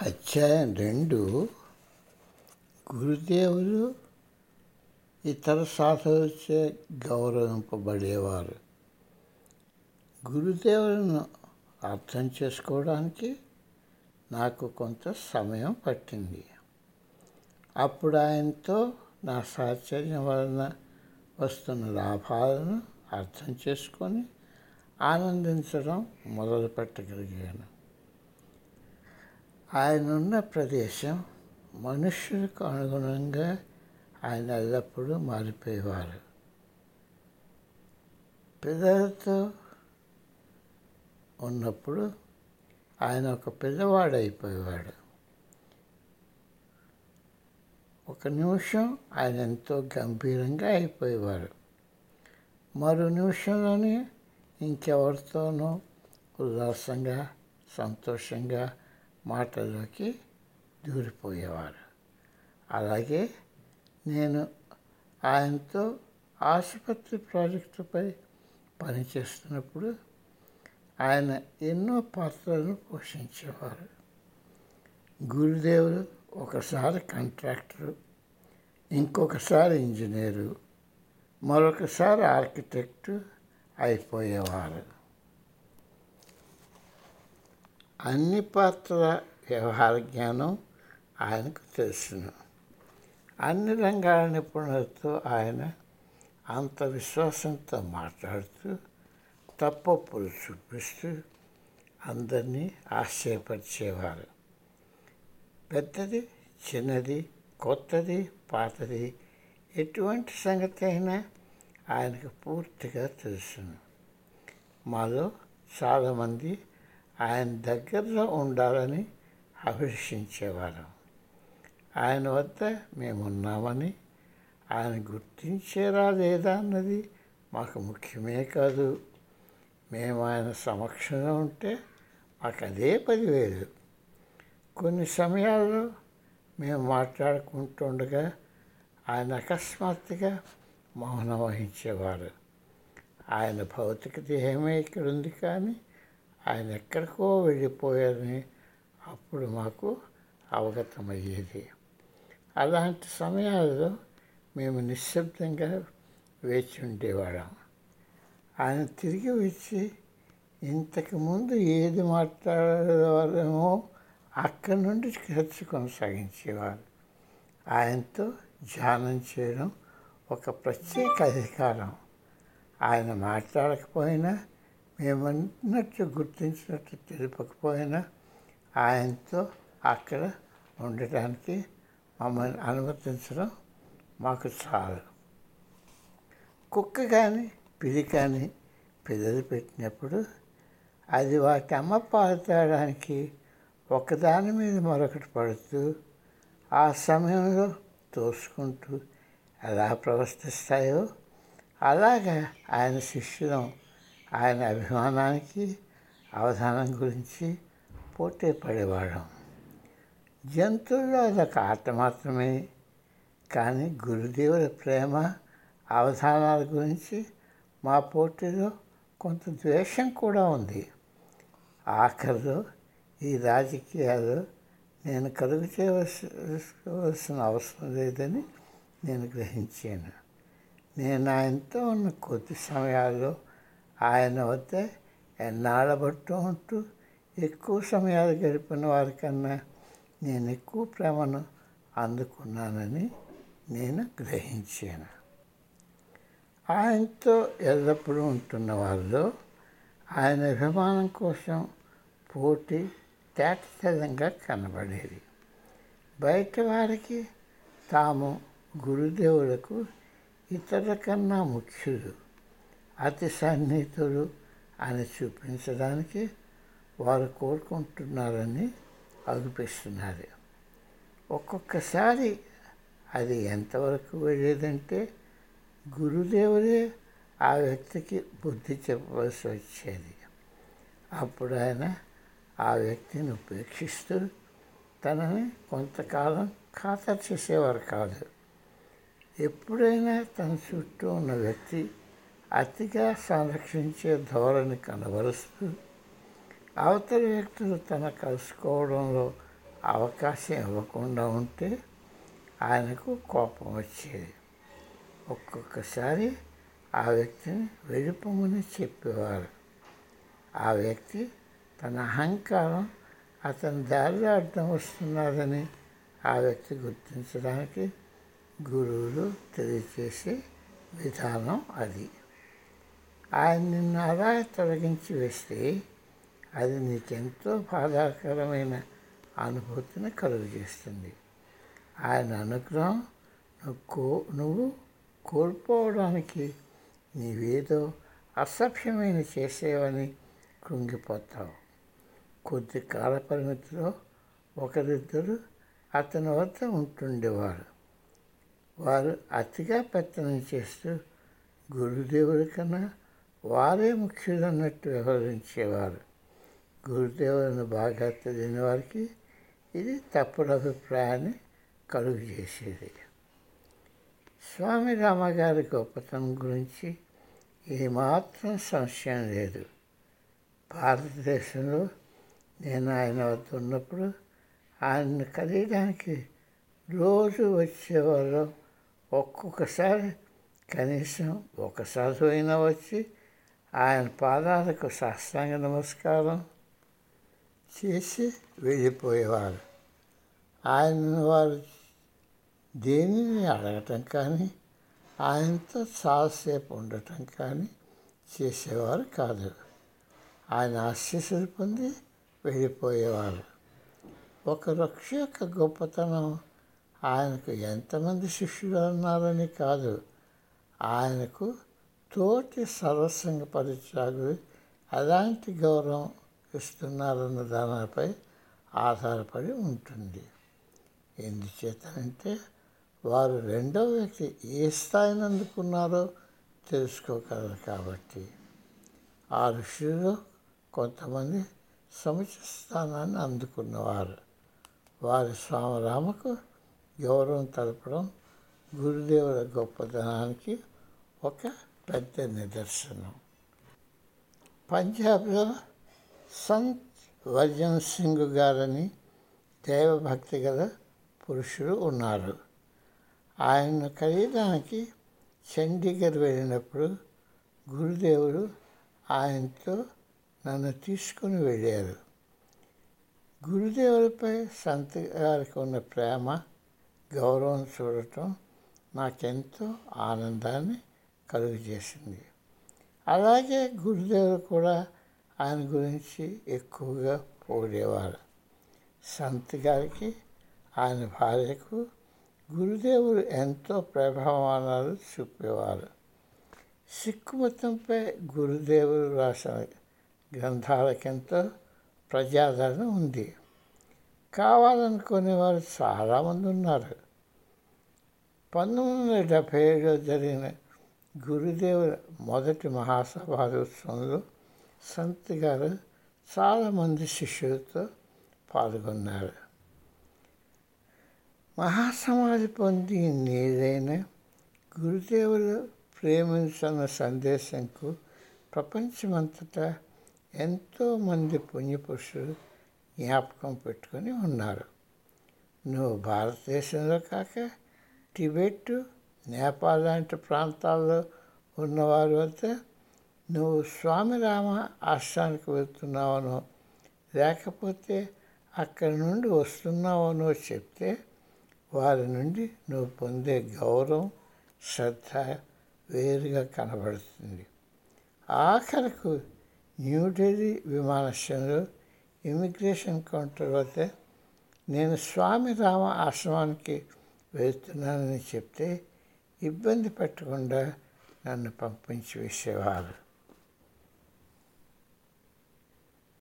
అధ్యాయం రెండు గురుదేవులు ఇతర సాధువులచే గౌరవింపబడేవారు. గురుదేవులను అర్థం చేసుకోవడానికి నాకు కొంత సమయం పట్టింది. అప్పుడు ఆయనతో నా సాహచర్యం వలన వస్తున్న లాభాలను అర్థం చేసుకొని ఆనందించడం మొదలు పెట్టగలిగాను ఆయన ఉన్న ప్రదేశం మనుష్యులకు అనుగుణంగా ఆయన ఎల్లప్పుడూ మారిపోయేవారు. పిల్లలతో ఉన్నప్పుడు ఆయన ఒక పిల్లవాడు అయిపోయేవాడు ఒక నిమిషం ఆయన ఎంతో గంభీరంగా అయిపోయేవారు. మరో నిమిషంలోనే ఇంకెవరితోనో ఉల్లాసంగా సంతోషంగా మాటల్లోకి దూరిపోయేవారు. అలాగే నేను ఆయనతో ఆసుపత్రి ప్రాజెక్టుపై పనిచేస్తున్నప్పుడు ఆయన ఎన్నో పాత్రలను పోషించేవారు. గురుదేవులు ఒకసారి కాంట్రాక్టరు ఇంకొకసారి ఇంజనీరు మరొకసారి ఆర్కిటెక్టు అయిపోయేవారు. అన్ని పాత్రల వ్యవహార జ్ఞానం ఆయనకు తెలుసును. అన్ని రంగాల నిపుణులతో ఆయన అంత విశ్వాసంతో మాట్లాడుతూ తప్పప్పులు చూపిస్తూ అందరినీ ఆశ్చర్యపరిచేవారు. పెద్దది చిన్నది కొత్తది పాతది ఎటువంటి సంగతి అయినా ఆయనకు పూర్తిగా తెలుసును. మాలో చాలామంది ఆయన దగ్గరలో ఉండాలని అభిలషించేవారు ఆయన వద్ద మేమున్నామని ఆయన గుర్తించేరా లేదా అన్నది మాకు ముఖ్యమే కాదు. మేము ఆయన సమక్షంలో ఉంటే మాకు అదే పదివేలు కొన్ని సమయాల్లో మేము మాట్లాడుకుంటుండగా ఆయన అకస్మాత్తుగా మౌనం వహించేవారు. ఆయన భౌతిక దేహమే ఇక్కడ ఉంది కానీ ఆయన ఎక్కడికో వెళ్ళిపోయారని అప్పుడు మాకు అవగతమయ్యేది. అలాంటి సమయాల్లో మేము నిశ్శబ్దంగా వేచి ఉండేవాళ్ళం. ఆయన తిరిగి వచ్చి ఇంతకుముందు ఏది మాట్లాడేవారేమో అక్కడి నుండి చర్చ కొనసాగించేవారు. ఆయనతో ధ్యానం చేయడం ఒక ప్రత్యేక అధికారం. ఆయన మాట్లాడకపోయినా మేమన్నట్టు గుర్తించినట్టు తెలుపకపోయినా ఆయనతో అక్కడ ఉండటానికి మమ్మల్ని అనుమతించడం మాకు చాలు. కుక్క కానీ పిల్లి కానీ పిల్లలు పెట్టినప్పుడు అది వాటి అమ్మ పాలు తాగడానికి ఒకదాని మీద మరొకటి పడుతూ ఆ సమయంలో తోసుకుంటూ ఎలా ప్రవర్తిస్తాయో అలాగా ఆయన శిష్యులం ఆయన అభిమానానికి అవధానం గురించి పోటీ పడేవాళ్ళం. జంతువుల్లో అదొక ఆట మాత్రమే కానీ గురుదేవుల ప్రేమ అవధానాల గురించి మా పోటీలో కొంత ద్వేషం కూడా ఉంది. ఆఖరిలో ఈ రాజకీయాలు నేను కలుగు చేయవలసిన అవసరం లేదని నేను గ్రహించాను. నేను ఆయనతో ఉన్న కొద్ది సమయాల్లో ఆయన వద్ద ఎన్నాళ్ళ బట్టు ఉంటూ ఎక్కువ సమయాలు గడిపిన వారికన్నా నేను ఎక్కువ ప్రేమను అందుకున్నానని నేను గ్రహించాను. ఆయనతో ఎల్లప్పుడూ ఉంటున్న వాళ్ళు ఆయన అభిమానం కోసం పోటీ తేటతెల్లంగా కనబడేది. బయట వారికి తాము గురుదేవులకు ఇతరుల కన్నా ముఖ్యులు. అతి సన్నిహితులు అని చూపించడానికి వారు కోరుకుంటున్నారని అనిపిస్తున్నారు. ఒక్కొక్కసారి అది ఎంతవరకు వెళ్ళేదంటే గురుదేవుడే ఆ వ్యక్తికి బుద్ధి చెప్పవలసి వచ్చేది. అప్పుడు ఆయన ఆ వ్యక్తిని ఉపేక్షిస్తూ తనని కొంతకాలం ఖాతా చేసేవారు కాదు. ఎప్పుడైనా తన చుట్టూ ఉన్న వ్యక్తి అతిగా సంరక్షించే ధోరణి కనబరుస్తూ అవతలి వ్యక్తులు తన కలుసుకోవడంలో అవకాశం ఇవ్వకుండా ఉంటే ఆయనకు కోపం వచ్చేది. ఒక్కొక్కసారి ఆ వ్యక్తిని వెళ్ళిపోమని చెప్పేవారు. ఆ వ్యక్తి తన అహంకారం అతని దారిలో అర్థం వస్తున్నారని ఆ వ్యక్తి గుర్తించడానికి గురువులు తెలియచేసే విధానం అది. ఆయన నిన్ను అలా తొలగించి వేస్తే అది నీకెంతో బాధాకరమైన అనుభూతిని కలుగజేస్తుంది. ఆయన అనుగ్రహం నువ్వు కో నువ్వు కోల్పోవడానికి నీవేదో అసభ్యమైన చేసేవని కృంగిపోతావు. కొద్ది కాల పరిమితిలో ఒకరిద్దరు అతని వద్ద ఉంటుండేవారు. వారు అతిగా పెత్తనం చేస్తూ గురుదేవుడి కన్నా వారే ముఖ్యులన్నట్టు వ్యవహరించేవారు. గురుదేవులను బాగా తెలియని వారికి ఇది తప్పుడు అభిప్రాయాన్ని కలుగు చేసేది. స్వామి రామగారి గొప్పతనం గురించి ఏమాత్రం సంశయం లేదు. భారతదేశంలో నేను ఆయన వద్ద ఉన్నప్పుడు ఆయన్ని కలియడానికి రోజు వచ్చేవారు ఒక్కొక్కసారి కనీసం ఒకసారి అయినా వచ్చి ఆయన పాదాలకు సాష్టాంగ నమస్కారం చేసి వెళ్ళిపోయేవారు. ఆయన వారు దేనిని అడగటం కానీ ఆయనతో చాలాసేపు ఉండటం కానీ చేసేవారు కాదు. ఆయన ఆశీస్సులు పొంది వెళ్ళిపోయేవారు. ఒక వృక్ష యొక్క గొప్పతనం ఆయనకు ఎంతమంది శిష్యులు అన్నారని కాదు. ఆయనకు తోటి సర్వసంగ పరిత్యాగులు ఎలాంటి గౌరవం ఇస్తున్నారన్న దానిపై ఆధారపడి ఉంటుంది. ఎందుచేతనంటే వారు రెండవ వ్యక్తి ఏ స్థాయిని అందుకున్నారో తెలుసుకోగలరు కాబట్టి. ఆ ఋషులు కొంతమంది సముచిత స్థానాన్ని అందుకున్నవారు. వారి స్వామరామకు గౌరవం తెలపడం గురుదేవుల గొప్పతనానికి ఒక పెద్ద నిదర్శనం. పంజాబ్లో సంత్ వర్జన్ సింగ్ గారని దైవభక్తి గల పురుషుడు ఉన్నారు. ఆయన ఖరీదానికి చండీగఢ్ వెళ్ళినప్పుడు గురుదేవుడు ఆయనతో నన్ను తీసుకుని వెళ్ళారు. గురుదేవులపై సంత గారికి ఉన్న ప్రేమ గౌరవం చూడటం నాకెంతో ఆనందాన్ని కలుగజేసింది అలాగే గురుదేవులు కూడా ఆయన గురించి ఎక్కువగా పొగిడేవారు సంత్ గారికి ఆయన భార్యకు గురుదేవుడు ఎంతో ప్రభావాలు చూపేవారు. సిక్కు మతంపై గురుదేవుడు రాసిన గ్రంథాలకెంతో ప్రజాదరణ ఉంది. కావాలనుకునే వారు చాలామంది ఉన్నారు. పంతొమ్మిది వందల డెబ్భై ఏడులో జరిగిన గురుదేవుల మొదటి మహాసభాలోత్సవంలో సంత్ గారు చాలామంది శిష్యులతో పాల్గొన్నారు. మహాసమాధి పొంది నీదైన గురుదేవులు ప్రేమించిన సందేశంకు ప్రపంచమంతటా ఎంతోమంది పుణ్యపురుషులు జ్ఞాపకం పెట్టుకొని ఉన్నారు. నువ్వు భారతదేశంలో కాక టిబెట్ నేపాల్ లాంటి ప్రాంతాల్లో ఉన్నవారి వద్ద నువ్వు స్వామి రామ ఆశ్రమానికి వెళ్తున్నావనో లేకపోతే అక్కడి నుండి వస్తున్నావనో చెప్తే వారి నుండి నువ్వు పొందే గౌరవం శ్రద్ధ వేరుగా కనబడుతుంది. ఆఖరకు న్యూఢిల్లీ విమానాశ్రయంలో ఇమిగ్రేషన్ కౌంటర్ వద్ద నేను స్వామి రామ ఆశ్రమానికి వెళ్తున్నానని చెప్తే ఇబ్బంది పెట్టకుండా నన్ను పంపించి వేసేవారు.